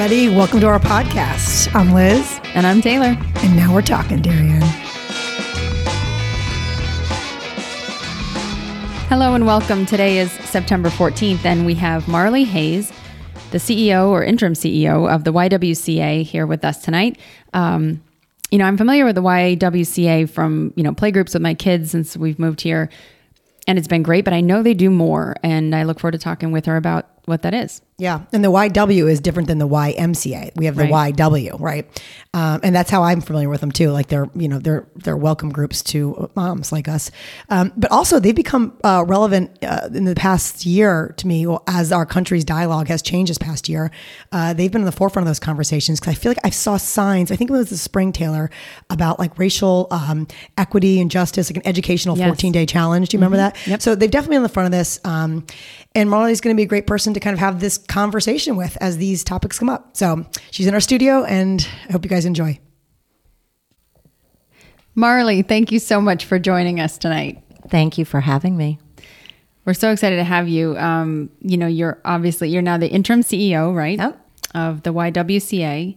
everybody. Welcome to our podcast. I'm Liz. And I'm Taylor. And now we're talking, Darien. Hello and welcome. Today is September 14th, and we have Marley Hayes, the CEO or interim CEO of the YWCA, here with us tonight. Um, you know, I'm familiar with the YWCA from, you know, playgroups with my kids since we've moved here, and it's been great, but I know they do more, and I look forward to talking with her about what that is. Yeah, and the YW is different than the YMCA. We have the Right. YW, right? Um, and that's how I'm familiar with them too. Like they're, you know, they're they're welcome groups to moms like us. Um, but also they've become uh, relevant uh, in the past year to me well, as our country's dialogue has changed this past year. Uh, they've been in the forefront of those conversations because I feel like I saw signs. I think it was the spring Taylor about like racial um, equity and justice, like an educational Yes. 14 day challenge. Do you remember that? Yep. So they've definitely been on the front of this. Um, and Marley's going to be a great person to kind of have this conversation with as these topics come up. So she's in our studio, and I hope you guys enjoy. Marley, thank you so much for joining us tonight. Thank you for having me. We're so excited to have you. Um, you know, you're obviously you're now the interim CEO, right? Yep. Of the YWCA,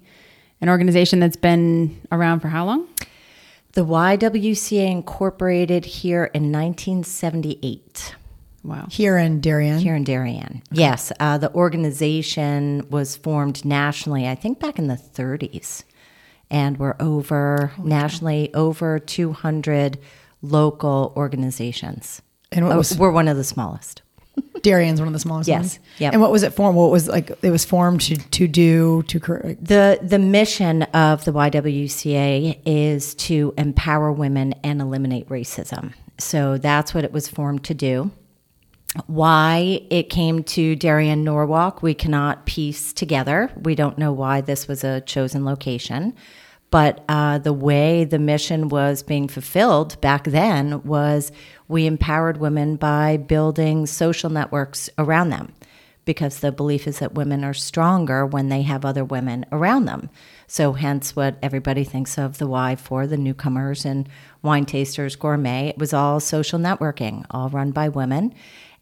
an organization that's been around for how long? The YWCA incorporated here in 1978 Wow. Here in Darien. here in Darien. Yes, uh, the organization was formed nationally, I think back in the 30s. And we're over nationally over 200 local organizations. And what Oh, we're one of the smallest. Darien's one of the smallest Yes. ones. Yep. And what was it formed? What was like it was formed to to do to cor- The the mission of the YWCA is to empower women and eliminate racism. So that's what it was formed to do. Why it came to Darien Norwalk, we cannot piece together. We don't know why this was a chosen location. But uh, the way the mission was being fulfilled back then was we empowered women by building social networks around them because the belief is that women are stronger when they have other women around them. So, hence what everybody thinks of the Y for the newcomers and wine tasters gourmet. It was all social networking, all run by women.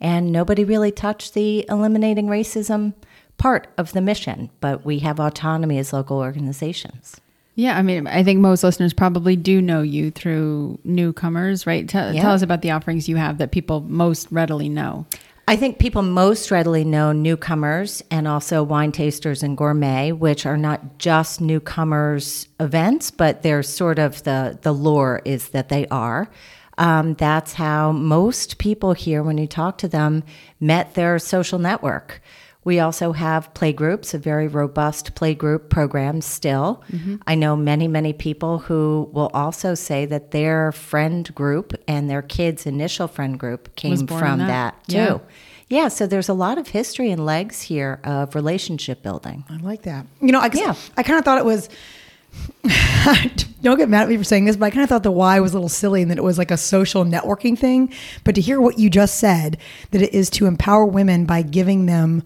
And nobody really touched the eliminating racism part of the mission, but we have autonomy as local organizations. Yeah, I mean, I think most listeners probably do know you through newcomers, right? Tell, Yeah. tell us about the offerings you have that people most readily know. I think people most readily know newcomers and also wine tasters and gourmet, which are not just newcomers events, but they're sort of the the lore is that they are. Um, that's how most people here, when you talk to them, met their social network. We also have playgroups, a very robust playgroup program still. I know many, many people who will also say that their friend group and their kids' initial friend group came from that, that. too. Yeah. Yeah, so there's a lot of history and legs here of relationship building. I like that. You know, I, Yeah. I kind of thought it was. don't get mad at me for saying this, but I kind of thought the Y was a little silly and that it was like a social networking thing. But to hear what you just said, that it is to empower women by giving them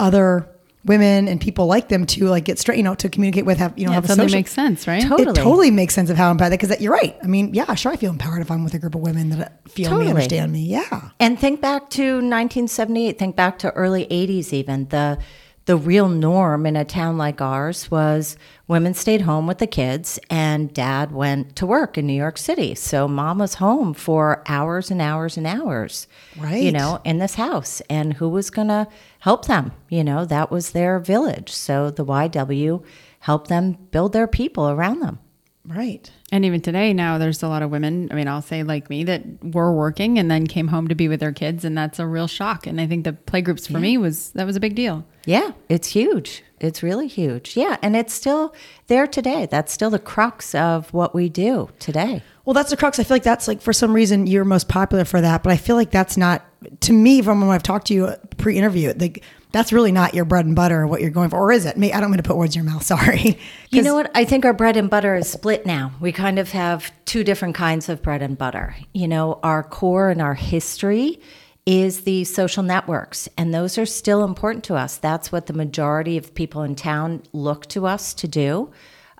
other women and people like them to like get straight, you know, to communicate with, have you know, Yeah, have it a social. makes sense, right? Totally. It totally makes sense of how I'm empowered because you're right. I mean, yeah, sure, I feel empowered if I'm with a group of women that feel me, Totally. understand me. Yeah. And think back to 1978, think back to early 80s even. The the real norm in a town like ours was women stayed home with the kids and dad went to work in New York City. So mom was home for hours and hours and hours. Right. You know, in this house and who was going to help them? You know, that was their village. So the YW helped them build their people around them. Right. And even today, now there's a lot of women, I mean, I'll say like me, that were working and then came home to be with their kids. And that's a real shock. And I think the playgroups for me was, that was a big deal. Yeah, it's huge. It's really huge. Yeah, and it's still there today. That's still the crux of what we do today. Well, that's the crux. I feel like that's like for some reason you're most popular for that, but I feel like that's not to me from when I've talked to you pre-interview. Like that's really not your bread and butter or what you're going for, or is it? Me, I don't mean to put words in your mouth. Sorry. You know what? I think our bread and butter is split now. We kind of have two different kinds of bread and butter. You know, our core and our history is the social networks, and those are still important to us. That's what the majority of people in town look to us to do.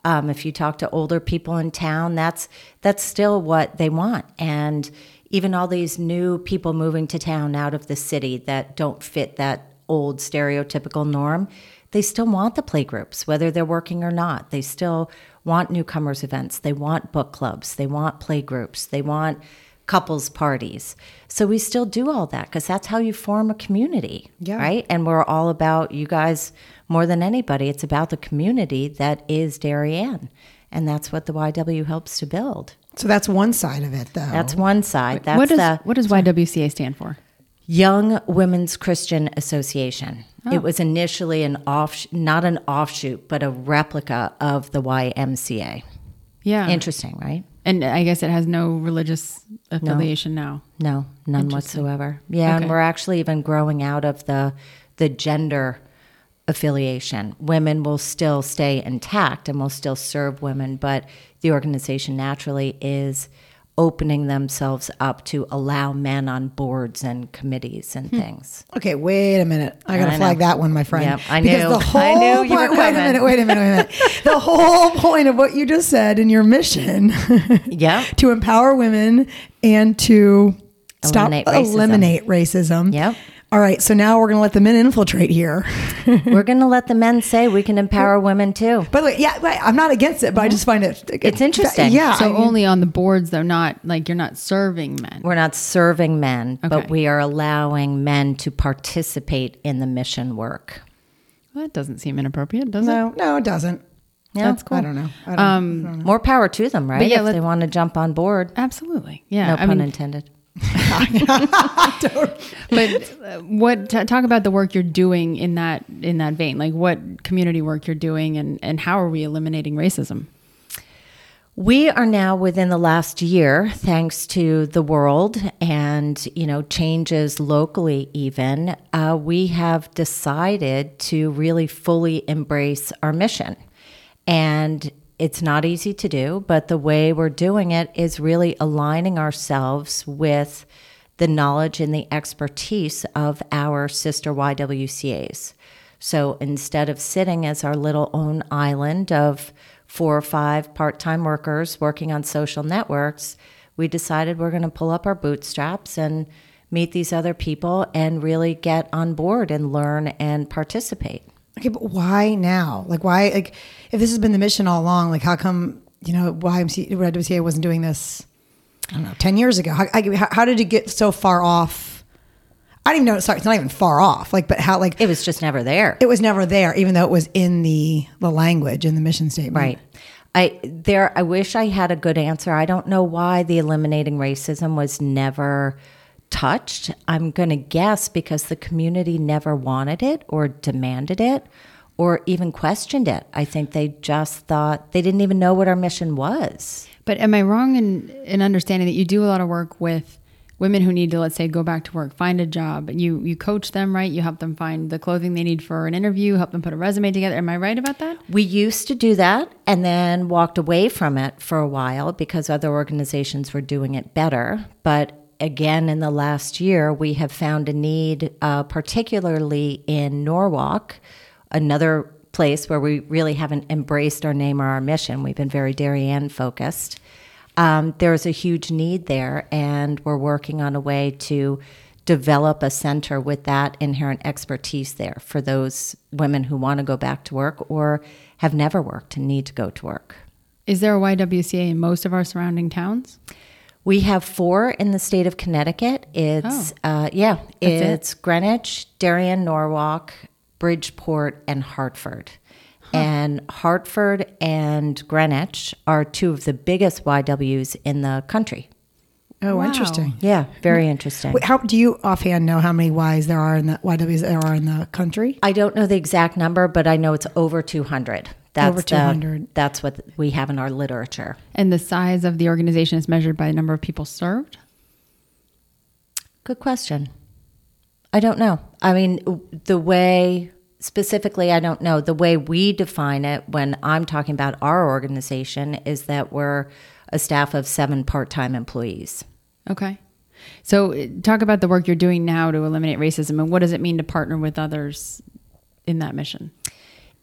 Um, if you talk to older people in town, that's that's still what they want. And even all these new people moving to town out of the city that don't fit that old stereotypical norm, they still want the playgroups, whether they're working or not. They still want newcomers events. They want book clubs. They want playgroups. They want couples parties. So we still do all that because that's how you form a community, Yeah. right? And we're all about you guys more than anybody. It's about the community that is Darien. And that's what the YW helps to build. So that's one side of it, though. That's one side. That's what does the what does YWCA stand for? Young Women's Christian Association. Oh. It was initially an off, not an offshoot, but a replica of the YMCA. Yeah. Interesting, right? And I guess it has no religious affiliation now. No, none whatsoever. Yeah, Okay. and we're actually even growing out of the the gender affiliation. Women will still stay intact and will still serve women, but the organization naturally is opening themselves up to allow men on boards and committees and hmm. things. Okay, wait a minute. I gotta I flag know. that one, my friend. Yep, I Because knew. the whole I knew you were point, wait a minute, wait a minute, wait a minute. the whole point of what you just said in your mission Yeah. to empower women and to Eliminate stop racism. eliminate racism. Yep. All right, so now we're gonna let the men infiltrate here. We're going to let the men say we can empower women too. By the way, yeah, right, I'm not against it, but I just find it It's interesting. Yeah, So I mean- only on the boards though, not like you're not serving men. We're not serving men, Okay. but we are allowing men to participate in the mission work. Well, that doesn't seem inappropriate, does it? no, no, it doesn't. Yeah. That's cool. I don't know. I don't, Um, More power to them, right? yeah, if they want to jump on board. Absolutely. Yeah. No I pun mean, intended. but uh, what t- talk about the work you're doing in that in that vein? Like what community work you're doing, and and how are we eliminating racism? We are now within the last year, thanks to the world and you know changes locally. Even uh, we have decided to really fully embrace our mission, and it's not easy to do. But the way we're doing it is really aligning ourselves with the knowledge and the expertise of our sister YWCA's. So instead of sitting as our little own island of four or five part time workers working on social networks, we decided we're going to pull up our bootstraps and meet these other people and really get on board and learn and participate. Okay, but why now? Like, why? Like, if this has been the mission all along, like, how come you know why MC, YMCA, wasn't doing this? I don't know, ten years ago. How, I, how, how did it get so far off? I don't even know. Sorry, it's not even far off. Like, but how? Like, It was just never there. it was never there, even though it was in the the language in the mission statement. Right. I there I wish I had a good answer. I don't know why the eliminating racism was never touched. I'm going to guess because the community never wanted it or demanded it or even questioned it. I think they just thought they didn't even know what our mission was. But am I wrong in in understanding that you do a lot of work with women who need to let's say go back to work, find a job, you you coach them, right? You help them find the clothing they need for an interview, help them put a resume together. Am I right about that? We used to do that and then walked away from it for a while because other organizations were doing it better. But again, in the last year, we have found a need, uh, particularly in Norwalk, another place where we really haven't embraced our name or our mission. We've been very Darien focused. Um, there's a huge need there, and we're working on a way to develop a center with that inherent expertise there for those women who want to go back to work or have never worked and need to go to work. Is there a YWCA in most of our surrounding towns? We have four in the state of Connecticut. It's uh, yeah, it? it's Greenwich, Darien, Norwalk, Bridgeport, and Hartford. And Hartford and Greenwich are two of the biggest YWs in the country. Oh, Wow. interesting. Yeah, very interesting. Wait, how do you offhand know how many Ys there are in the YWs there are in the country? I don't know the exact number, but I know it's over 200. That's Over the- 200. that's what we have in our literature. And the size of the organization is measured by the number of people served? Good question. I don't know. I mean, the way specifically, I don't know. The way we define it when I'm talking about our organization is that we're a staff of seven part time employees. Okay. So, uh, talk about the work you're doing now to eliminate racism and what does it mean to partner with others in that mission?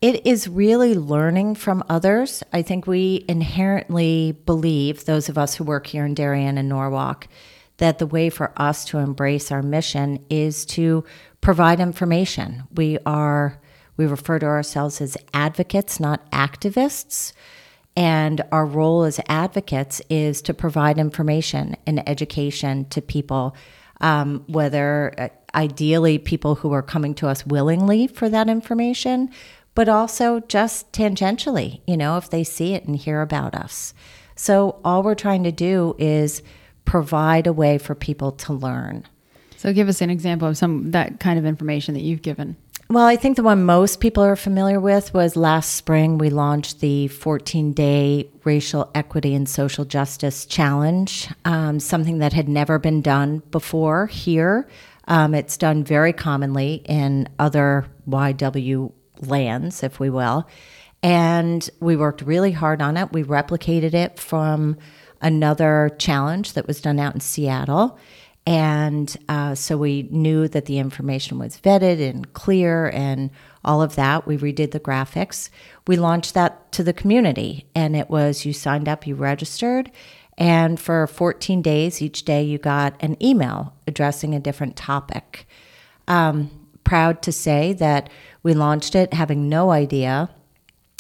It is really learning from others. I think we inherently believe, those of us who work here in Darien and Norwalk, that the way for us to embrace our mission is to provide information. We are we refer to ourselves as advocates, not activists. And our role as advocates is to provide information and education to people, um, whether uh, ideally people who are coming to us willingly for that information, but also just tangentially, you know, if they see it and hear about us. So all we're trying to do is provide a way for people to learn. So give us an example of some that kind of information that you've given. Well, I think the one most people are familiar with was last spring we launched the 14 day Racial Equity and Social Justice Challenge, um, something that had never been done before here. Um, it's done very commonly in other YW lands, if we will. And we worked really hard on it. We replicated it from another challenge that was done out in Seattle. And uh, so we knew that the information was vetted and clear and all of that. We redid the graphics. We launched that to the community, and it was you signed up, you registered, and for 14 days, each day you got an email addressing a different topic. Um, proud to say that we launched it having no idea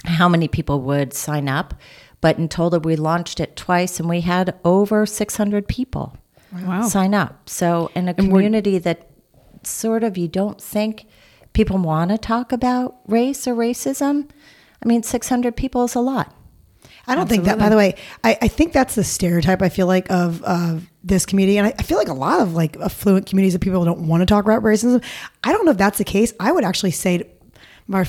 how many people would sign up, but in total, we launched it twice and we had over 600 people Wow. sign up. So, in a community that sort of you don't think people want to talk about race or racism, I mean, 600 people is a lot. I don't think that, by the way, I, I think that's the stereotype I feel like of, of this community. And I, I feel like a lot of like affluent communities of people don't want to talk about racism. I don't know if that's the case. I would actually say my,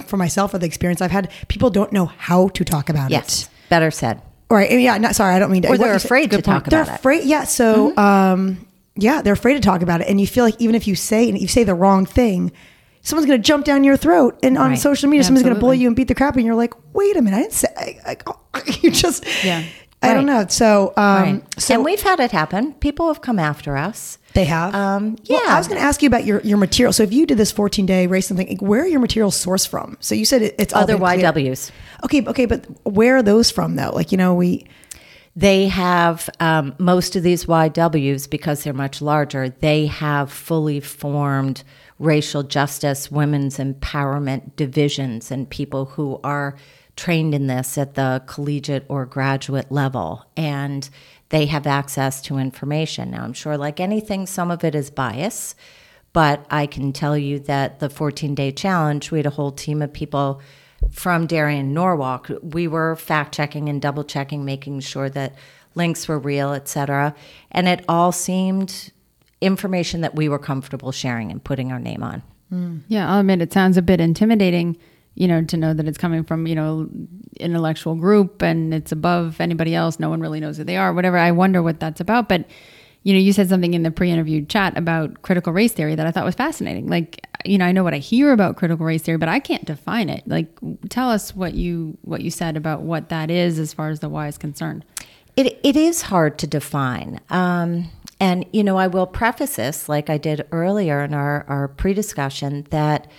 for myself, or the experience I've had, people don't know how to talk about Yes, it. Yes, better said. Right. Yeah. Not, sorry. I don't mean to. Or they're afraid to point. talk They're about it. afraid. Yeah. So, um, yeah, they're afraid to talk about it. And you feel like even if you say, and you say the wrong thing, someone's going to jump down your throat. And on Right. social media, someone's going to bully you and beat the crap. And you're like, wait a minute. I didn't say, I, I, you just, Yeah. I don't know. So, um, Right. so and we've had it happen. People have come after us. They have. Um, Well, yeah. I was going to ask you about your, your material. So if you did this 14 day race something, where are your materials sourced from? So you said it, it's Other. YWs. Okay. Okay. But where are those from though? Like, you know, we, They have um, most of these YWs because they're much larger. They have fully formed racial justice, women's empowerment divisions, and people who are trained in this at the collegiate or graduate level, and they have access to information. Now, I'm sure, like anything, some of it is bias, but I can tell you that the 14 day challenge, we had a whole team of people from Darien, Norwalk, we were fact checking and double checking, making sure that links were real, et cetera. And it all seemed information that we were comfortable sharing and putting our name on. Mm. Yeah, I'll admit it sounds a bit intimidating, you know, to know that it's coming from, you know, intellectual group and it's above anybody else. No one really knows who they are, whatever. I wonder what that's about. But, you know, you said something in the pre-interview chat about critical race theory that I thought was fascinating. Like, you know, I know what I hear about critical race theory, but I can't define it. Like, tell us what you what you said about what that is as far as the Y is concerned. It, it is hard to define. Um, and, you know, I will preface this, like I did earlier in our, our pre discussion, that,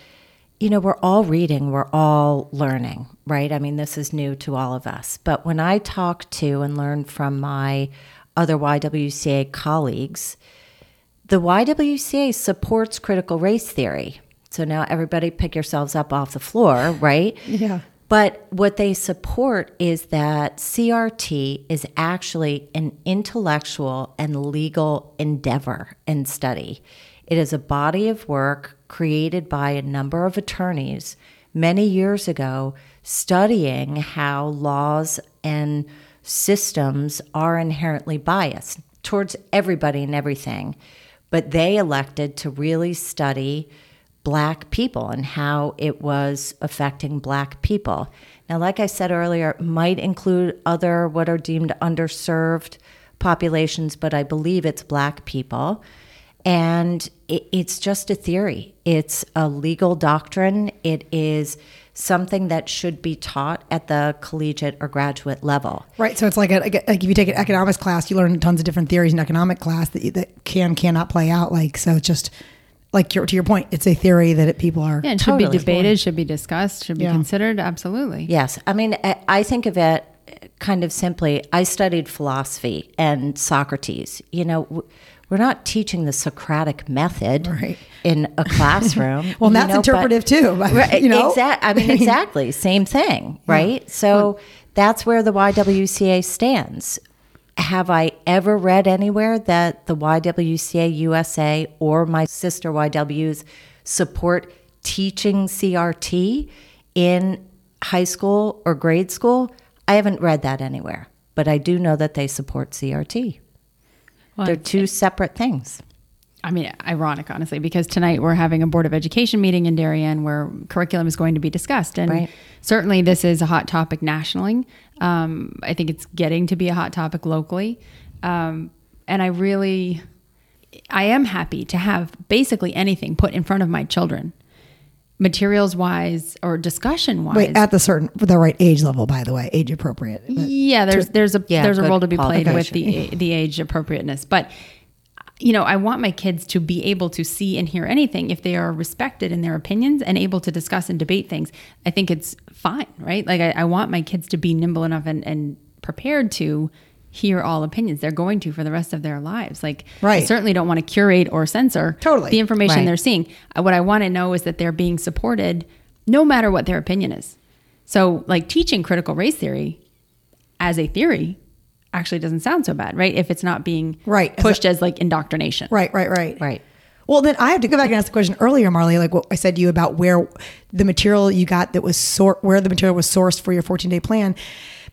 you know, we're all reading, we're all learning, right? I mean, this is new to all of us. But when I talk to and learn from my other YWCA colleagues, the YWCA supports critical race theory. So now everybody pick yourselves up off the floor, right? Yeah. But what they support is that CRT is actually an intellectual and legal endeavor and study. It is a body of work created by a number of attorneys many years ago studying how laws and systems are inherently biased towards everybody and everything. But they elected to really study black people and how it was affecting black people. Now, like I said earlier, it might include other what are deemed underserved populations, but I believe it's black people. And it, it's just a theory, it's a legal doctrine. It is something that should be taught at the collegiate or graduate level. Right. So it's like, a, like if you take an economics class, you learn tons of different theories in economic class that, that can, cannot play out. Like, so it's just like your, to your point, it's a theory that it, people are. Yeah, it should Totally. be debated, should be discussed, should be Yeah. considered. Absolutely. Yes. I mean, I- I think of it kind of simply. I studied philosophy and Socrates. You know, w- we're not teaching the Socratic method Right. in a classroom. Well, that's know, but- interpretive too, Right, you know? exact- I mean, exactly. Same thing, right? So that's where the YWCA stands. Have I ever read anywhere that the YWCA USA or my sister YWs support teaching CRT in high school or grade school? I haven't read that anywhere, but I do know that they support CRT. Well, They're two separate things. I mean, ironic, honestly, because tonight we're having a Board of Education meeting in Darien where curriculum is going to be discussed. And Right. certainly this is a hot topic nationally. Um, I think it's getting to be a hot topic locally. Um, and I really, I am happy to have basically anything put in front of my children, materials wise or discussion wise. Wait, at the certain the right age level, by the way, age appropriate. Yeah, there's there's a Yeah, there's a role to be played with the the age appropriateness, but you know, I want my kids to be able to see and hear anything if they are respected in their opinions and able to discuss and debate things. I think it's fine, right? Like I, I want my kids to be nimble enough and, and prepared to hear all opinions. They're going to for the rest of their lives. Like I Right. certainly don't want to curate or censor Totally. the information Right. they're seeing. Uh, What I want to know is that they're being supported no matter what their opinion is. So like teaching critical race theory as a theory actually doesn't sound so bad, right? If it's not being Right, as a- pushed as, like indoctrination. Right, right, right. Right. Well, then I have to go back and ask the question earlier, Marley, like what I said to you about where the material you got that was sort where the material was sourced for your 14 day plan.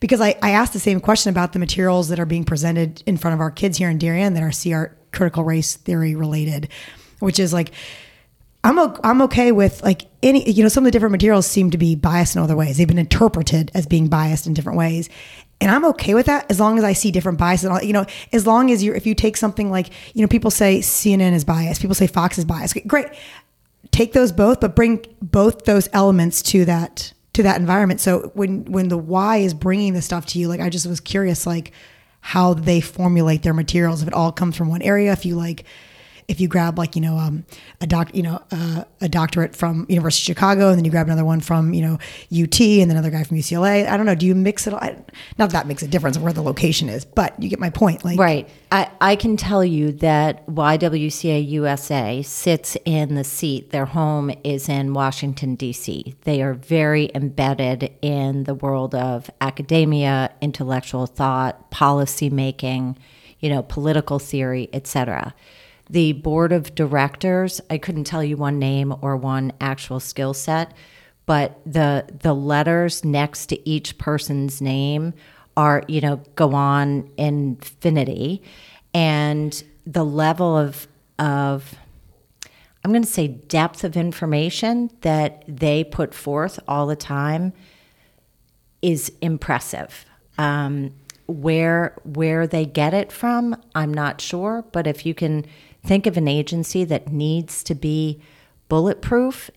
Because I, I asked the same question about the materials that are being presented in front of our kids here in Darien that are CR critical race theory related, which is like I'm o- I'm okay with like any you know some of the different materials seem to be biased in other ways. They've been interpreted as being biased in different ways, and I'm okay with that as long as I see different biases. And all, you know, as long as you if you take something like you know people say CNN is biased, people say Fox is biased. Great, take those both, but bring both those elements to that to that environment. So when when the Y is bringing the stuff to you, like I just was curious, like how they formulate their materials. If it all comes from one area, if you like if you grab like you know um, a doc you know uh, a doctorate from University of Chicago and then you grab another one from you know UT and then another guy from UCLA I don't know do you mix it all? I, not that, that makes a difference where the location is but you get my point like Right. I, I can tell you that YWCA USA sits in the seat. Their home is in Washington, D.C. They are very embedded in the world of academia, intellectual thought, policy making, you know, political theory, etc. The board of directors, I couldn't tell you one name or one actual skill set, but the the letters next to each person's name are you know go on infinity. And the level of of i'm going to say depth of information that they put forth all the time is impressive. Um, where where they get it from i'm not sure but if you can think of an agency that needs to be bulletproof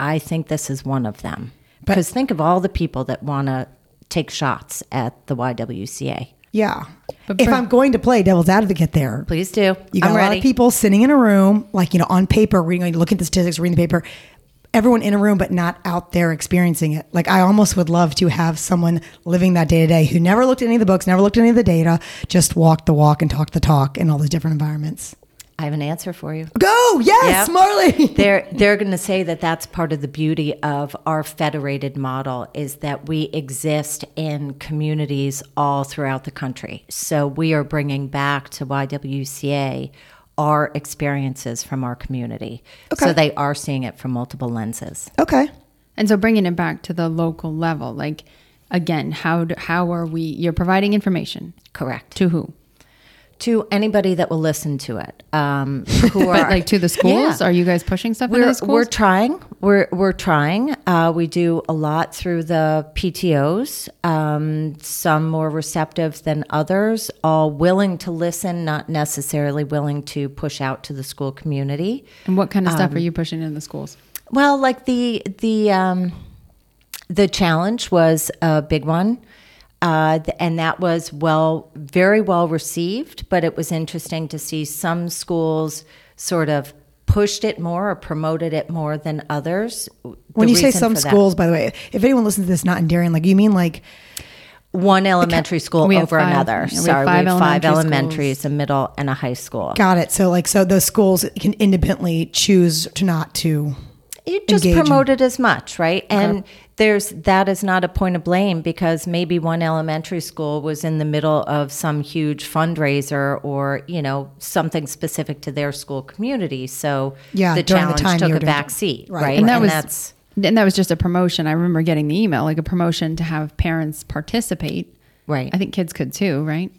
i think this is one of them because think of all the people that want to take shots at the ywca yeah But if I'm going to play devil's advocate there please do You got i'm a ready lot of people sitting in a room, like, you know, on paper, reading, looking at the statistics, reading the paper. Everyone in a room, but not out there experiencing it. Like, I almost would love to have someone living that day to day who never looked at any of the books, never looked at any of the data, just walked the walk and talked the talk in all these different environments. I have an answer for you Go, yes, Yep. Marley. they're they're going to say that that's part of the beauty of our federated model is that we exist in communities all throughout the country. So we are bringing back to YWCA our experiences from our community. Okay. So they are seeing it from multiple lenses. okay. And so bringing it back to the local level, like again, how do, how are we? You're providing information Correct. to who? To anybody that will listen to it, um, who are like to the schools? Yeah. Are you guys pushing stuff We're, the schools? we're trying. We're we're trying. Uh, we do a lot through the PTOS. Um, some more receptive than others. All willing to listen, not necessarily willing to push out to the school community. and what kind of stuff um, are you pushing in the schools? Well, like the the um, the challenge was a big one, uh, and that was well, very well received. But it was interesting to see some schools sort of pushed it more or promoted it more than others. When you say some schools, by the way, if anyone listens to this not in Darien, like, you mean like, one elementary school over five- another. yeah, we have Sorry, five we have five elementary elementaries, a middle, and a high school. Got it. So like so those schools can independently choose to not to you just in- promote it as much, right? And there's that is not a point of blame because maybe one elementary school was in the middle of some huge fundraiser or you know something specific to their school community. So Yeah, the during the time took a back seat, Right. right? and that was that's and that was just a promotion. I remember getting the email, like a promotion to have parents participate. right. I think kids could too, right?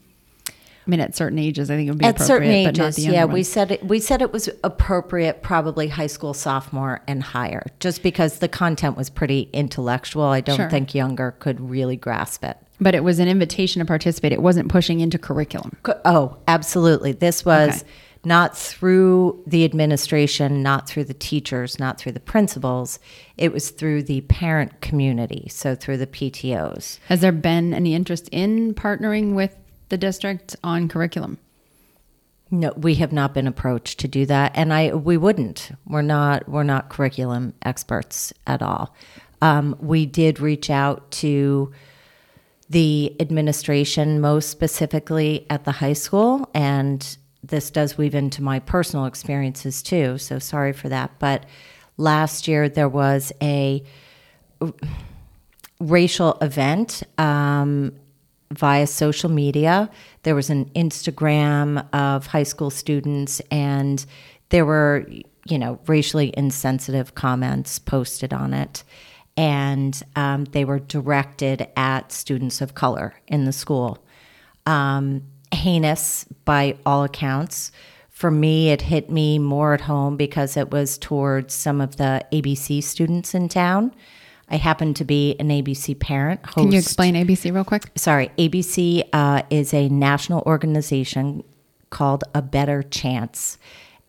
I mean, at certain ages, I think it would be At certain appropriate, but not ages, yeah, we ones. said it. We said it was appropriate, probably high school sophomore and higher, just because the content was pretty intellectual. I don't Sure. think younger could really grasp it. But it was an invitation to participate. It wasn't pushing into curriculum. Oh, absolutely. This was Okay. not through the administration, not through the teachers, not through the principals. It was through the parent community, so through the PTOs. Has there been any interest in partnering with the district on curriculum? No, we have not been approached to do that, and I we wouldn't. We're not we're not curriculum experts at all. Um, we did reach out to the administration, most specifically at the high school, and this does weave into my personal experiences too. So sorry for that, but last year there was a racial event um, via social media. There was an Instagram of high school students, and there were, you know, racially insensitive comments posted on it. And um, they were directed at students of color in the school. Um, heinous by all accounts. For me, it hit me more at home because it was towards some of the ABC students in town. I happen to be an ABC parent. Host. Can you explain ABC real quick? Sorry, ABC uh, is a national organization called A Better Chance.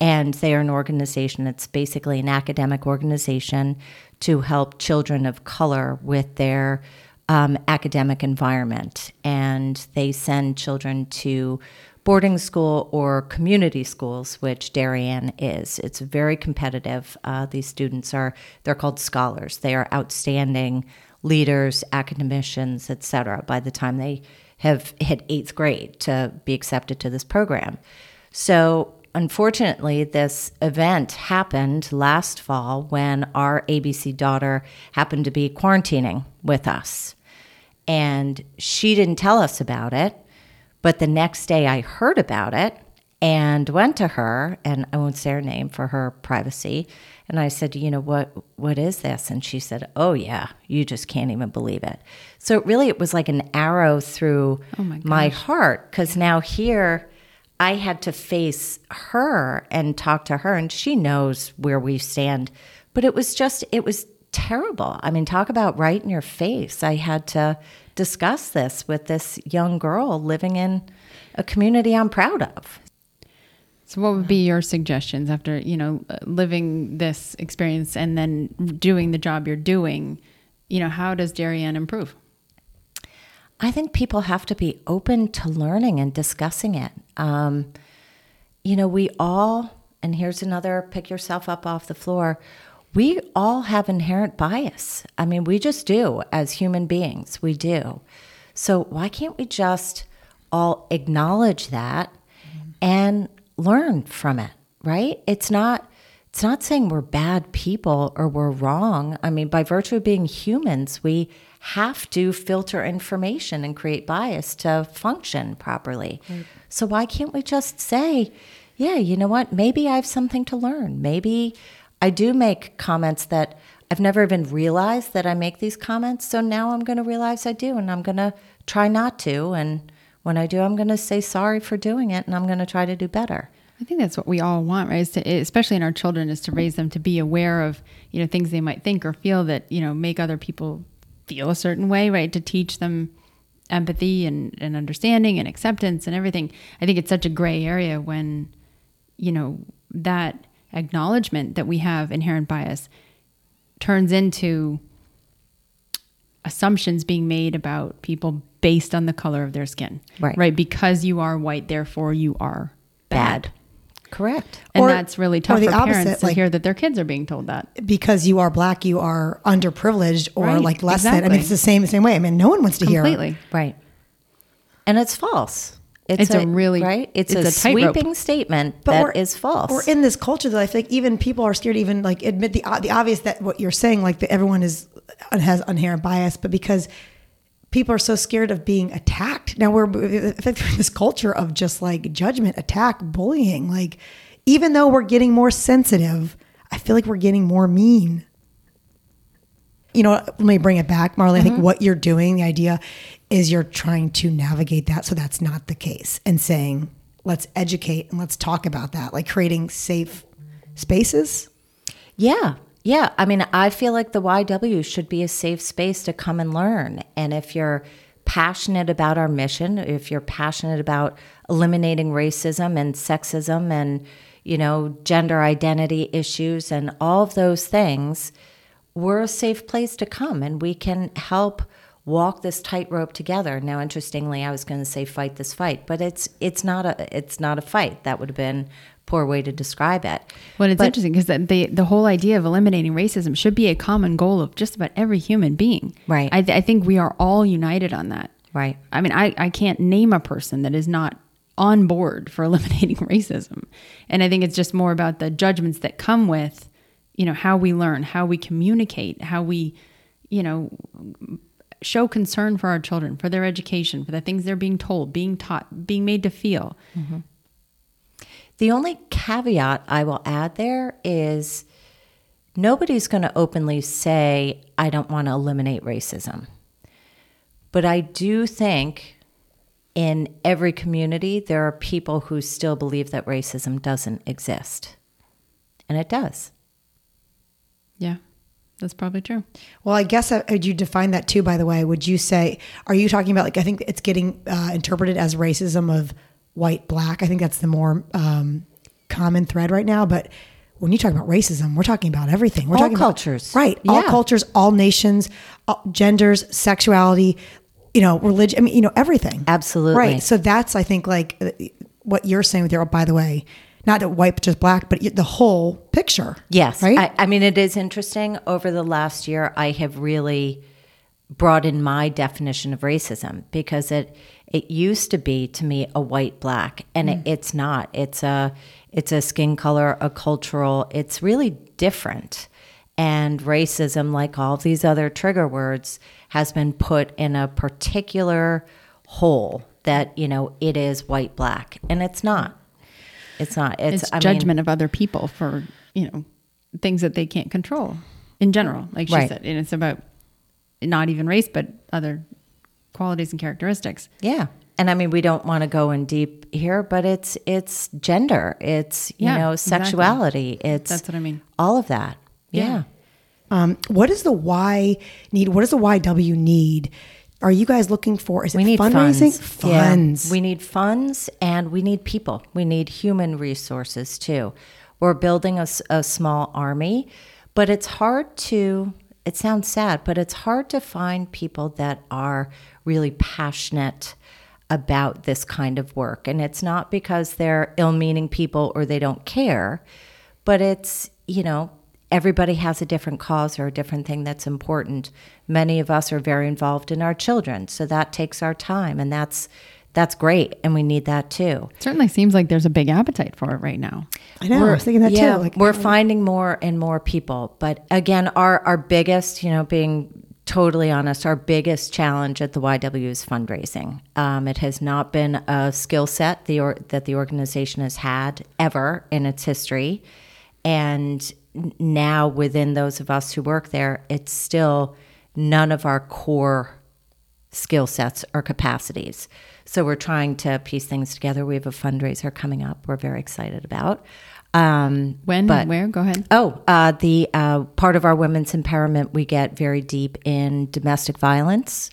And they are an organization that's basically an academic organization to help children of color with their um, academic environment. And they send children to boarding school or community schools, which Darien is. It's very competitive. Uh, these students are, they're called scholars. They are outstanding leaders, academicians, etc. by the time they have hit eighth grade to be accepted to this program. So, unfortunately, this event happened last fall when our ABC daughter happened to be quarantining with us. And she didn't tell us about it. But the next day I heard about it and went to her, and I won't say her name for her privacy. And I said, you know, what what is this? And she said, Oh yeah, you just can't even believe it. So really it was like an arrow through Oh my my heart because now here I had to face her and talk to her, and she knows where we stand. But it was just, it was terrible. I mean, talk about right in your face. I had to discuss this with this young girl living in a community I'm proud of. So, what would be your suggestions after you know uh, living this experience and then doing the job you're doing? You know, how does Darien improve? I think people have to be open to learning and discussing it. Um, you know, we all, and here's another pick yourself up off the floor. We all have inherent bias. I mean, we just do as human beings. We do. So, why can't we just all acknowledge that and learn from it, right? It's not it's not saying we're bad people or we're wrong. I mean, by virtue of being humans, we have to filter information and create bias to function properly. So why can't we just say, yeah, you know what? Maybe I have something to learn. Maybe I do make comments that I've never even realized that I make these comments. So now I'm going to realize I do and I'm going to try not to and when I do, I'm going to say sorry for doing it and I'm going to try to do better. I think that's what we all want, right? To, especially in our children, is to raise them to be aware of you know things they might think or feel that you know make other people feel a certain way, right? To teach them empathy and, and understanding and acceptance and everything. I think it's such a gray area when you know that acknowledgement that we have inherent bias turns into assumptions being made about people based on the color of their skin. Right. Right. Because you are white, therefore you are bad. Bad. Correct. And Or- that's really tough for opposite, parents to like- hear that their kids are being told that. because you are black, you are underprivileged or Right, like less than. I mean, it's the same same way. I mean, no one wants to hear Completely. Right. And it's false. It's a really- right. It's, it's a, a sweeping statement But that false. We're in this culture that I think even people are scared to even like admit the uh, the obvious that what you're saying, like that everyone is uh, has inherent bias, but because people are so scared of being attacked. Now we're I think we're in this culture of just like judgment, attack, bullying. Like even though we're getting more sensitive, I feel like we're getting more mean. You know, let me bring it back, Marley. I think mm-hmm. what you're doing, the idea is you're trying to navigate that so that's not the case and saying, let's educate and let's talk about that, like creating safe spaces. Yeah. Yeah. I mean, I feel like the YW should be a safe space to come and learn. And if you're passionate about our mission, if you're passionate about eliminating racism and sexism and, you know, gender identity issues and all of those things, we're a safe place to come and we can help walk this tightrope together. Now, interestingly, I was going to say fight this fight, but it's it's not a it's not a fight. That would have been a poor way to describe it. Well, it's But- interesting because the the whole idea of eliminating racism should be a common goal of just about every human being. Right. I, th- I think we are all united on that. Right. I mean, I, I can't name a person that is not on board for eliminating racism. And I think it's just more about the judgments that come with, you know, how we learn, how we communicate, how we, you know, show concern for our children, for their education, for the things they're being told, being taught, being made to feel. Mm-hmm. The only caveat I will add there is nobody's going to openly say, I don't want to eliminate racism. But I do think in every community, there are people who still believe that racism doesn't exist. And it does. Yeah, that's probably true. Well, I guess uh, would you define that too? By the way, would you say are you talking about like I think it's getting uh, interpreted as racism of white black? I think that's the more um, common thread right now. But when you talk about racism, we're talking about everything. We're All talking cultures. about, right? All cultures, all nations, all genders, sexuality, you know, religion. I mean, you know, everything. Absolutely. right. So that's I think like uh, what you're saying with your. By the way, not that white just black, but the whole picture. Yes. Right. I, I mean, it is interesting. Over the last year, I have really broadened my definition of racism because it it used to be to me a white black, and it, mm. it's not. It's a it's a skin color, a cultural. It's really different. And racism, like all these other trigger words, has been put in a particular hole that you know it is white black, and it's not. It's not. It's, It's, I mean, judgment of other people for, you know, things that they can't control in general, like she Right. said. And it's about not even race, but other qualities and characteristics. Yeah. And I mean, we don't want to go in deep here, but it's it's gender, it's you Yeah, know exactly. sexuality, it's That's what I mean. All of that. Yeah. Um, what does the Y need? What does the YW need? Are you guys looking for? Is it We need fundraising? funds. Yeah. We need funds and we need people. We need human resources too. We're building a small army, but it's hard to, it sounds sad, but it's hard to find people that are really passionate about this kind of work. And it's not because they're ill meaning people or they don't care, but it's, you know, everybody has a different cause or a different thing that's important. Many of us are very involved in our children, so that takes our time and that's that's great and we need that too. Certainly seems like there's a big appetite for it right now. I know. I was thinking that yeah, too. Like we're finding more and more people, but again, our our biggest, you know, being totally honest, our biggest challenge at the YW is fundraising. Um, it has not been a skill set the or, that the organization has had ever in its history, and n- now within those of us who work there, it's still none of our core skill sets or capacities. So we're trying to piece things together. We have a fundraiser coming up. We're very excited about. Um, When but- and where? Go ahead. Oh, uh, the uh, part of our women's empowerment, we get very deep in domestic violence.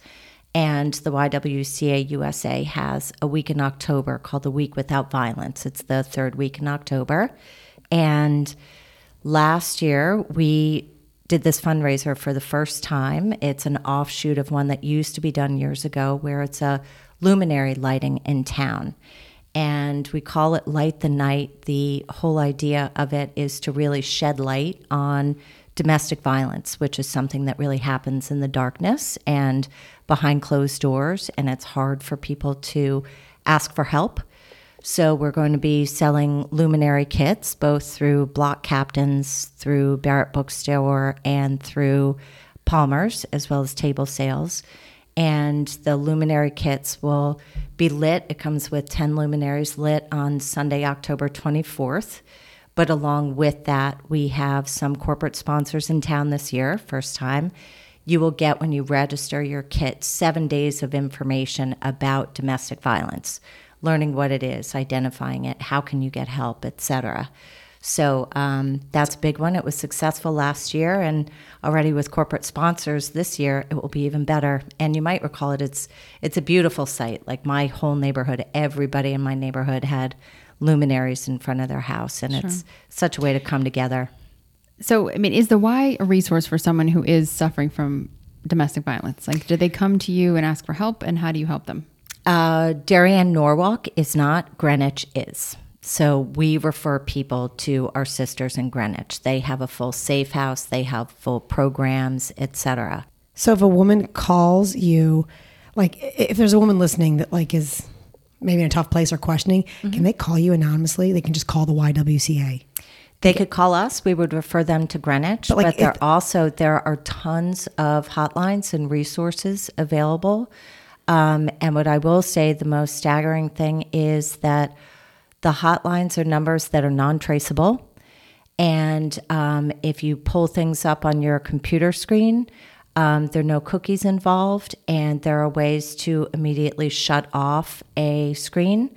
And the YWCA USA has a week in October called the Week Without Violence. It's the third week in October. And last year, we did this fundraiser for the first time. It's an offshoot of one that used to be done years ago, where it's a luminary lighting in town. and we call it Light the Night. The whole idea of it is to really shed light on domestic violence, which is something that really happens in the darkness and behind closed doors, and it's hard for people to ask for help. So, we're going to be selling luminary kits both through Block Captains, through Barrett Bookstore, and through Palmer's, as well as table sales. And the luminary kits will be lit. It comes with 10 luminaries lit on Sunday, October 24th. But along with that, we have some corporate sponsors in town this year, first time. You will get, when you register your kit, seven days of information about domestic violence, learning what it is, identifying it, how can you get help, etc. So um, that's a big one. It was successful last year, and already with corporate sponsors this year, it will be even better. And you might recall it. It's it's a beautiful site. Like my whole neighborhood, everybody in my neighborhood had luminaries in front of their house, and sure. it's such a way to come together. So, I mean, is the Y a resource for someone who is suffering from domestic violence? Like, do they come to you and ask for help, and how do you help them? Uh, Darien Norwalk is not. Greenwich is. So we refer people to our sisters in Greenwich. They have a full safe house, they have full programs, etc. So if a woman calls you, like if there's a woman listening that like is maybe in a tough place or questioning, mm-hmm. can they call you anonymously? They can just call the YWCA. They could call us. We would refer them to Greenwich. But, like but there also there are tons of hotlines and resources available. Um, and what I will say, the most staggering thing is that the hotlines are numbers that are non traceable. And um, if you pull things up on your computer screen, um, there are no cookies involved, and there are ways to immediately shut off a screen.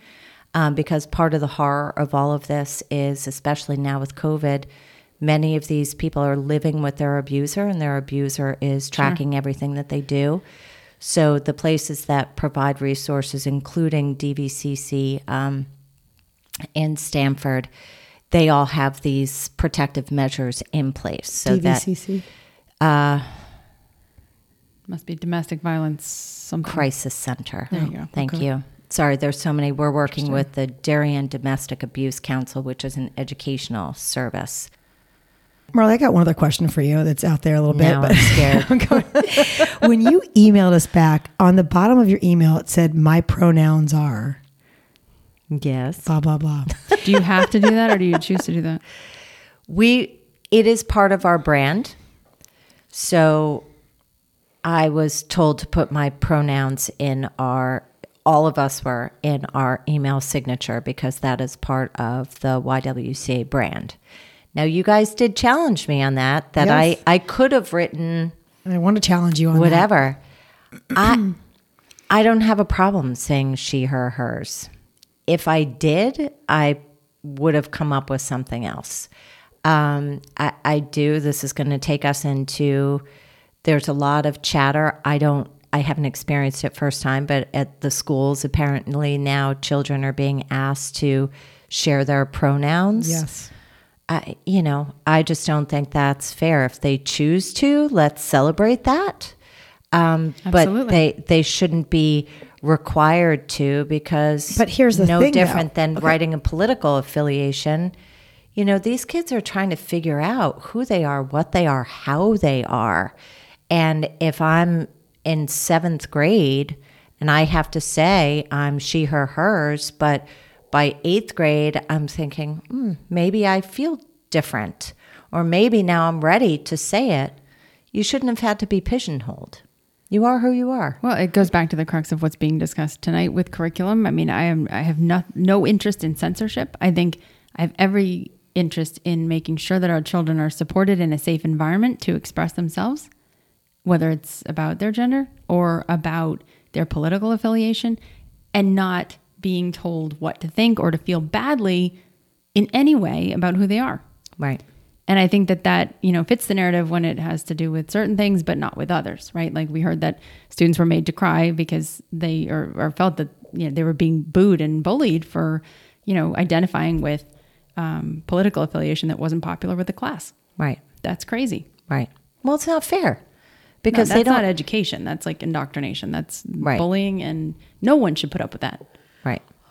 Um, because part of the horror of all of this is, especially now with COVID, many of these people are living with their abuser, and their abuser is tracking sure. everything that they do. So the places that provide resources, including DVCC, um, in Stamford, they all have these protective measures in place. So DVCC? That, uh, Must be domestic violence something. Crisis Center. There you go. Thank okay. you. Sorry, there's so many. We're working with the Darien Domestic Abuse Council, which is an educational service. Marla, I got one other question for you that's out there a little bit. Now but I'm scared. when you emailed us back, on the bottom of your email, it said, My pronouns are. Yes. Blah blah blah. do you have to do that, or do you choose to do that? We. It is part of our brand. So, I was told to put my pronouns in our. All of us were in our email signature because that is part of the YWCA brand. Now, you guys did challenge me on that. That yes. I I could have written. I want to challenge you on whatever. I I don't have a problem saying she, her, hers if I did, I would have come up with something else. Um, I, I do. This is going to take us into. There's a lot of chatter. I don't. I haven't experienced it first time, but at the schools, apparently now children are being asked to share their pronouns. Yes. I, you know, I just don't think that's fair. If they choose to, let's celebrate that. Um, but they they shouldn't be required to because but here's the no thing, different though. than okay. writing a political affiliation you know these kids are trying to figure out who they are what they are how they are and if i'm in seventh grade and i have to say i'm she her hers but by eighth grade i'm thinking hmm, maybe i feel different or maybe now i'm ready to say it you shouldn't have had to be pigeonholed you are who you are. Well, it goes back to the crux of what's being discussed tonight with curriculum. I mean, I am I have no, no interest in censorship. I think I have every interest in making sure that our children are supported in a safe environment to express themselves, whether it's about their gender or about their political affiliation, and not being told what to think or to feel badly in any way about who they are. Right. And I think that that, you know, fits the narrative when it has to do with certain things, but not with others, right? Like we heard that students were made to cry because they or, or felt that, you know, they were being booed and bullied for, you know, identifying with um, political affiliation that wasn't popular with the class. Right. That's crazy. Right. Well, it's not fair because no, they don't. not education. That's like indoctrination. That's right. bullying, and no one should put up with that.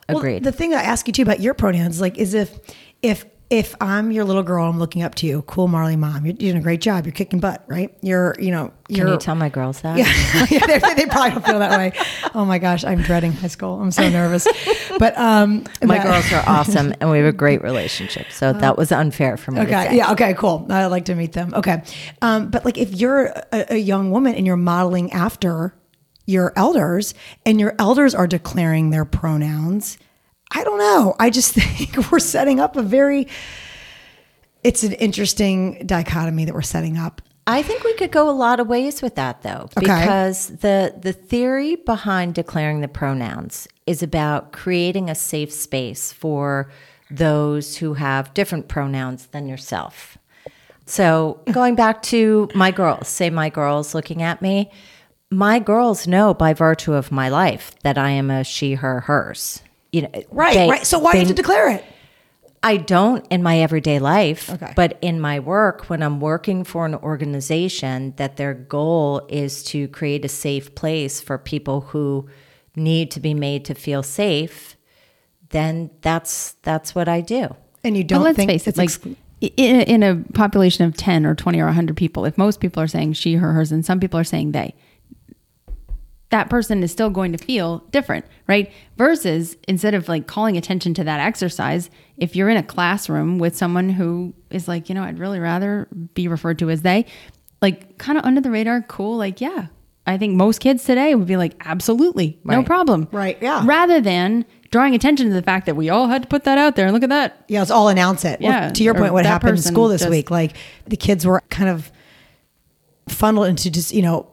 Right. Well, Agreed. the thing I ask you too about your pronouns, like, is if if if I'm your little girl, I'm looking up to you. Cool, Marley, mom, you're doing a great job. You're kicking butt, right? You're, you know, you're. Can you tell my girls that? Yeah, yeah they, they probably don't feel that way. Oh my gosh, I'm dreading high school. I'm so nervous. But um, My that- girls are awesome and we have a great relationship. So that was unfair for me Okay. Yeah. Okay. Cool. I'd like to meet them. Okay. Um, but like, if you're a, a young woman and you're modeling after your elders, and your elders are declaring their pronouns, I don't know. I just think we're setting up a very. It's an interesting dichotomy that we're setting up. I think we could go a lot of ways with that though, Okay. because the the theory behind declaring the pronouns is about creating a safe space for those who have different pronouns than yourself. So, going back to my girls, say my girls looking at me, my girls know by virtue of my life that I am a she, her, hers. You know, Right. they- right. So why they- did you declare it? I don't in my everyday life, Okay. but in my work, when I'm working for an organization that their goal is to create a safe place for people who need to be made to feel safe, then that's that's what I do. And you don't let's think face it, it's like ex- in, in a population of 10 or 20 or 100 people, if most people are saying she, her, hers, and some people are saying they, that person is still going to feel different, right? Versus instead of like calling attention to that exercise, if you're in a classroom with someone who is like, you know, I'd really rather be referred to as they, like kind of under the radar, cool, like, yeah. I think most kids today would be like, absolutely, no problem. Right, yeah. Rather than drawing attention to the fact that we all had to put that out there and look at that. Yeah, let's all announce it. Well, Yeah, to your or point, what happened in school this just- week, like the kids were kind of funneled into just, you know,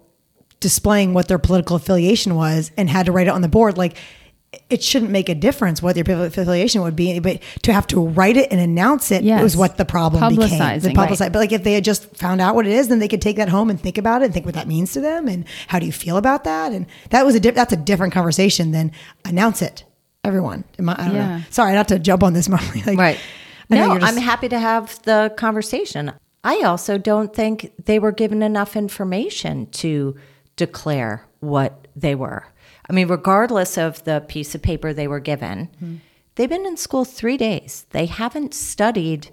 displaying what their political affiliation was and had to write it on the board. Like it shouldn't make a difference what their political affiliation would be, but to have to write it and announce it Yes. was what the problem became. Publicizing, The publicize. right. But like if they had just found out what it is, then they could take that home and think about it and think what that means to them and how do you feel about that? And that was a di- that's a different conversation than announce it. Everyone, Am I, I don't Yeah. know. Sorry, not to jump on this, Marley. Like, Right. I No, just- I'm happy to have the conversation. I also don't think they were given enough information to declare what they were. I mean, regardless of the piece of paper they were given, Hmm. they've been in school three days. They haven't studied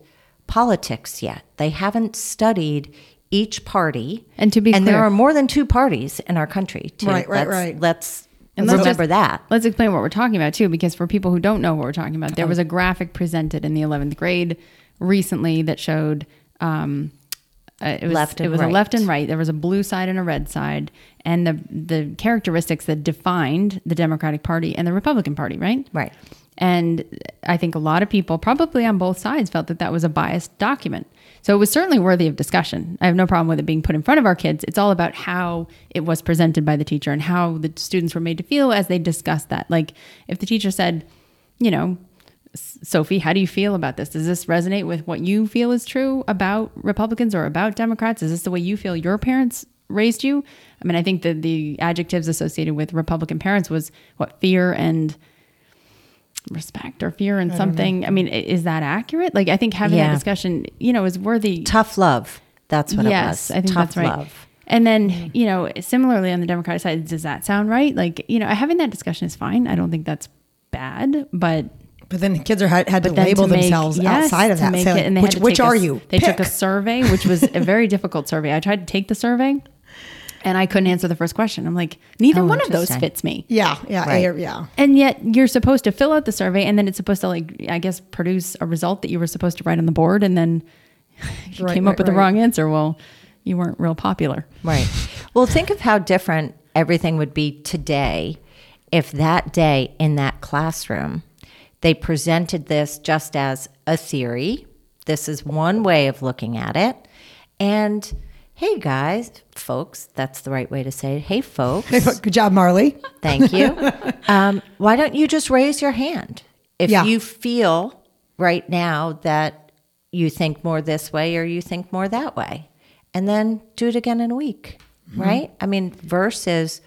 politics yet. They haven't studied each party. And to be and clear- there are more than two parties in our country. Too. Right, right, let's, right. Let's And let's remember just- that. Let's explain what we're talking about too, because for people who don't know what we're talking about, there was a graphic presented in the 11th grade recently that showed um, uh, it was, Left and it was a left and right. There was a blue side and a red side, and the the characteristics that defined the Democratic Party and the Republican Party, right? Right. And I think a lot of people, probably on both sides, felt that that was a biased document. So it was certainly worthy of discussion. I have no problem with it being put in front of our kids. It's all about how it was presented by the teacher and how the students were made to feel as they discussed that. Like if the teacher said, you know, "S- Sophie, how do you feel about this? Does this resonate with what you feel is true about Republicans or about Democrats? Is this the way you feel your parents raised you? I mean, I think that the adjectives associated with Republican parents was what fear and respect or fear and something. I mean, is that accurate? Like, I think having that discussion, you know, is worthy. Tough love. That's what yes, it was. I think Tough that's right. love. And then, you know, similarly on the Democratic side, does that sound right? Like, you know, having that discussion is fine. I don't think that's bad, but But then the kids are had, had to label to make- themselves yes, outside of that. make Say, it- like, and which which take a are you? They took a survey, which was a very difficult survey. I tried to take the survey, and I couldn't answer the first question. I'm like, neither Oh, one of those fits me. Yeah, yeah, Right. A- yeah. And yet you're supposed to fill out the survey, and then it's supposed to like I guess produce a result that you were supposed to write on the board, and then you Right, came up right, with the wrong answer. Well, you weren't real popular. Right. Well, think of how different everything would be today if that day in that classroom they presented this just as a theory. This is one way of looking at it. And hey, guys, folks, that's the right way to say it. Hey, folks, Good job, Marley. thank you. Um, why don't you just raise your hand if Yeah. you feel right now that you think more this way or you think more that way? And then do it again in a week, right? I mean, versus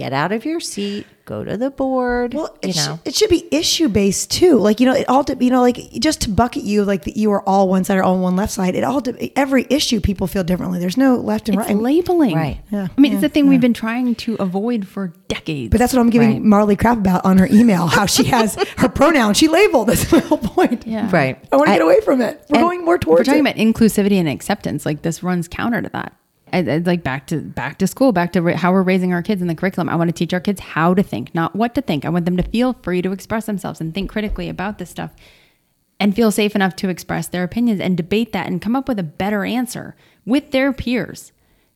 get out of your seat, go to the board. Well, it, you sh- know, it should be issue based too. Like you know, it all de- you know, like just to bucket you, like that you are all one side or all one left side. It all de- every issue people feel differently. There's no left and It's right. labeling. Right. Yeah. I mean, it's the thing we've been trying to avoid for decades. But that's what I'm giving Right. Marley crap about on her email. How she has her pronoun. She labeled. That's my whole point. yeah. right. I want to get away from it. We're going more towards. We're talking it. about inclusivity and acceptance. Like this runs counter to that. I, I- like back to back to school, back to ra- how we're raising our kids in the curriculum. I want to teach our kids how to think, not what to think. I want them to feel free to express themselves and think critically about this stuff, and feel safe enough to express their opinions and debate that and come up with a better answer with their peers.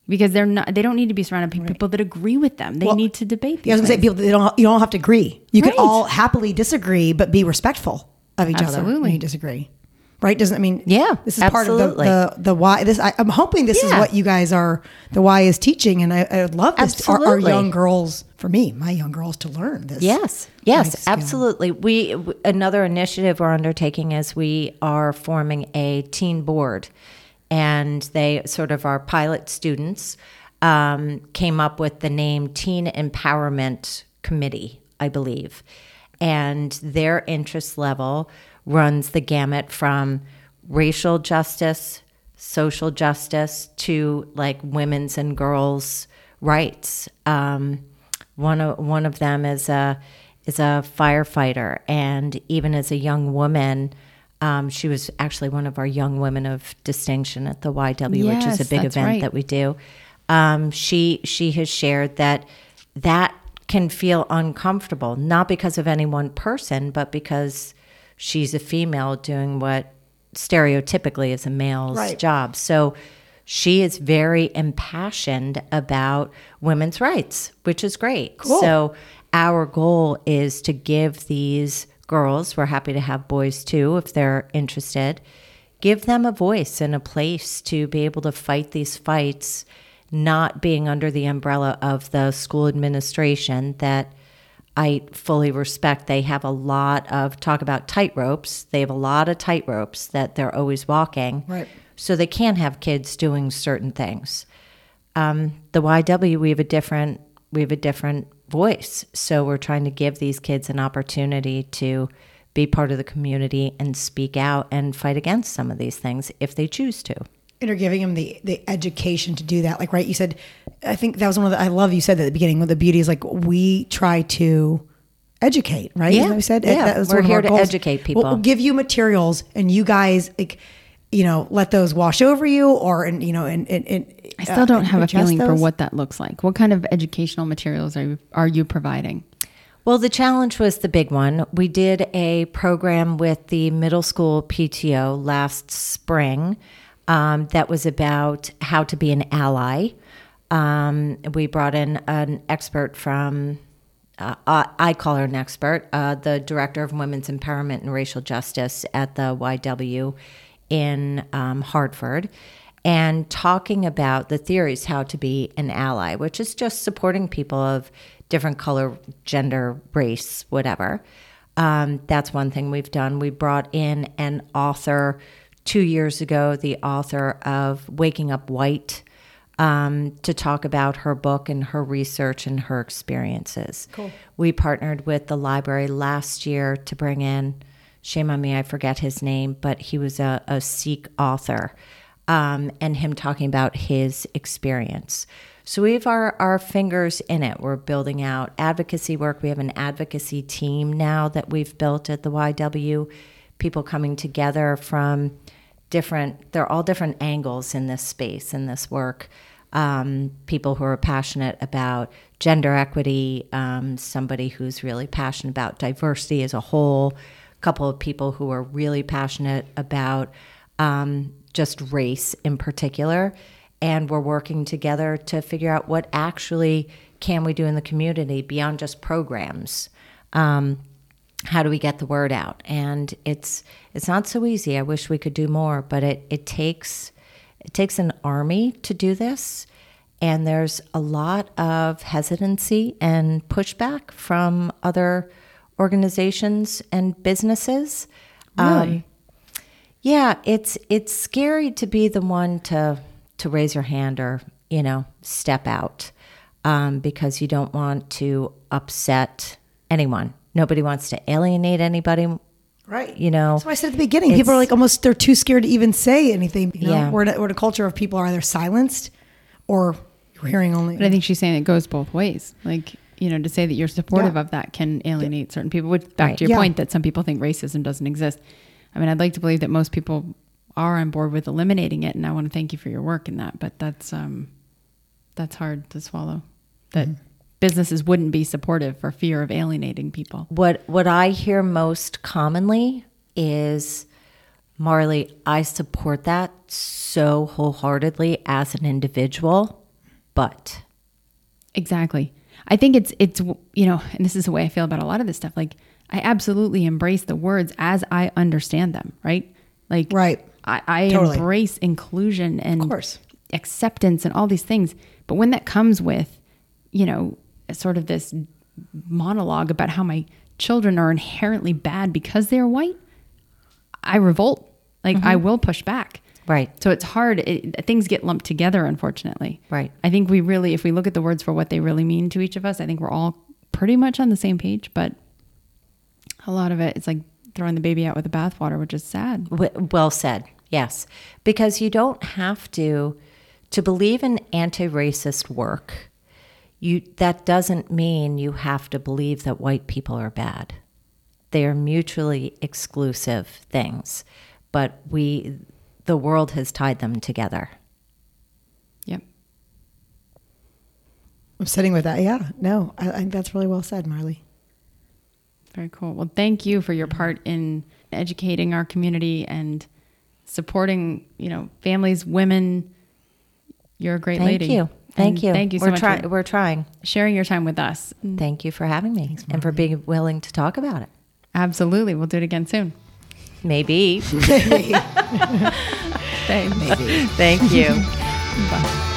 Because they're not, they don't need to be surrounded by people that agree with them. They Well, need to debate. These Yeah, I was gonna say people. They don't. You don't have to agree. You can all happily disagree, but be respectful of each other when Absolutely. you disagree. Right? Doesn't I mean? Yeah, This is part of the the, the why. This I, I'm hoping this is what you guys are. The why is teaching, and I, I would love this. Our, our young girls, for me, my young girls, to learn this. Yes, yes, absolutely. We w- another initiative we're undertaking is we are forming a teen board, and they sort of our pilot students um, came up with the name Teen Empowerment Committee, I believe, and their interest level runs the gamut from racial justice, social justice to like women's and girls' rights. Um, one of one of them is a is a firefighter, and even as a young woman, um, she was actually one of our young women of distinction at the YW, which is a big event right. that we do. Um, she she has shared that that can feel uncomfortable, not because of any one person, but because she's a female doing what stereotypically is a male's Right. job. So she is very impassioned about women's rights, which is great. Cool. So our goal is to give these girls, we're happy to have boys too if they're interested, give them a voice and a place to be able to fight these fights, not being under the umbrella of the school administration that I fully respect. They have a lot of talk about tightropes. They have a lot of tightropes that they're always walking. Right. So they can't have kids doing certain things. Um, the YW, we have a different we have a different voice. So we're trying to give these kids an opportunity to be part of the community and speak out and fight against some of these things if they choose to. And you're giving them the the education to do that. Like, right? You said, I think that was one of the. I love you said that at the beginning. One of the beauty is like we try to educate, right? Yeah. Isn't that what you said Yeah. That was We're here to goals. educate people. We'll, we'll give you materials, and you guys like, you know, let those wash over you, or and you know, and and. and I still don't uh, have a adjust feeling for what that looks like. What kind of educational materials are you, are you providing? Well, the challenge was the big one. We did a program with the middle school PTO last spring um, that was about how to be an ally. Um, we brought in an expert from, uh, I I call her an expert, uh, the director of women's empowerment and racial justice at the YW in um, Hartford and talking about the theories how to be an ally, which is just supporting people of different color, gender, race, whatever. Um, that's one thing we've done. We brought in an author two years ago, the author of Waking Up White, um, to talk about her book and her research and her experiences. Cool. We partnered with the library last year to bring in, shame on me, I forget his name, but he was a, a Sikh author um, and him talking about his experience. So we have our, our fingers in it. We're building out advocacy work. We have an advocacy team now that we've built at the YW, people coming together from different, they're all different angles in this space, in this work. Um, people who are passionate about gender equity, um, somebody who's really passionate about diversity as a whole, a couple of people who are really passionate about um, just race in particular. And we're working together to figure out what actually can we do in the community beyond just programs. Um, how do we get the word out? And it's it's not so easy. I wish we could do more, but it, it takes it takes an army to do this. And there's a lot of hesitancy and pushback from other organizations and businesses. Really? Yeah, it's it's scary to be the one to to raise your hand or you know step out. um, because you don't want to upset anyone. Nobody wants to alienate anybody. Right. You know, so I said at the beginning, people are like almost they're too scared to even say anything. You know? Yeah. We're, in a, we're in a culture of people are either silenced or you're hearing only. But I think she's saying it goes both ways. Like, you know, to say that you're supportive Yeah. of that can alienate certain people. Which back Right. to your Yeah. point that some people think racism doesn't exist. I mean, I'd like to believe that most people are on board with eliminating it, and I want to thank you for your work in that. But that's um, that's hard to swallow. That businesses wouldn't be supportive for fear of alienating people. what what I hear most commonly is, Marley, I support that so wholeheartedly as an individual, but Exactly. I think it's it's you know, and this is the way I feel about a lot of this stuff. Like I absolutely embrace the words as I understand them, right? Like Right. I, I Totally. embrace inclusion and Of course. acceptance and all these things. But when that comes with, you know, sort of this monologue about how my children are inherently bad because they're white, I revolt. Like I mm-hmm. will push back. Right. So it's hard. It, things get lumped together, unfortunately. Right. I think we really, if we look at the words for what they really mean to each of us, I think we're all pretty much on the same page. But a lot of it, it's like throwing the baby out with the bathwater, which is sad. Well said. Yes, because you don't have to to believe in anti-racist work. You that doesn't mean you have to believe that white people are bad. They are mutually exclusive things, but we the world has tied them together. Yep. I'm sitting with that. Yeah. No, I, I think that's really well said, Marley. Very cool. Well, thank you for your part in educating our community and supporting, you know, families, women. You're a great Thank lady. you. Thank And you. Thank you so we're much try- for we're trying. sharing your time with us. Thank you for having me and for being willing to talk about it. Absolutely. We'll do it again soon. Maybe. Thanks. Thank you. Bye.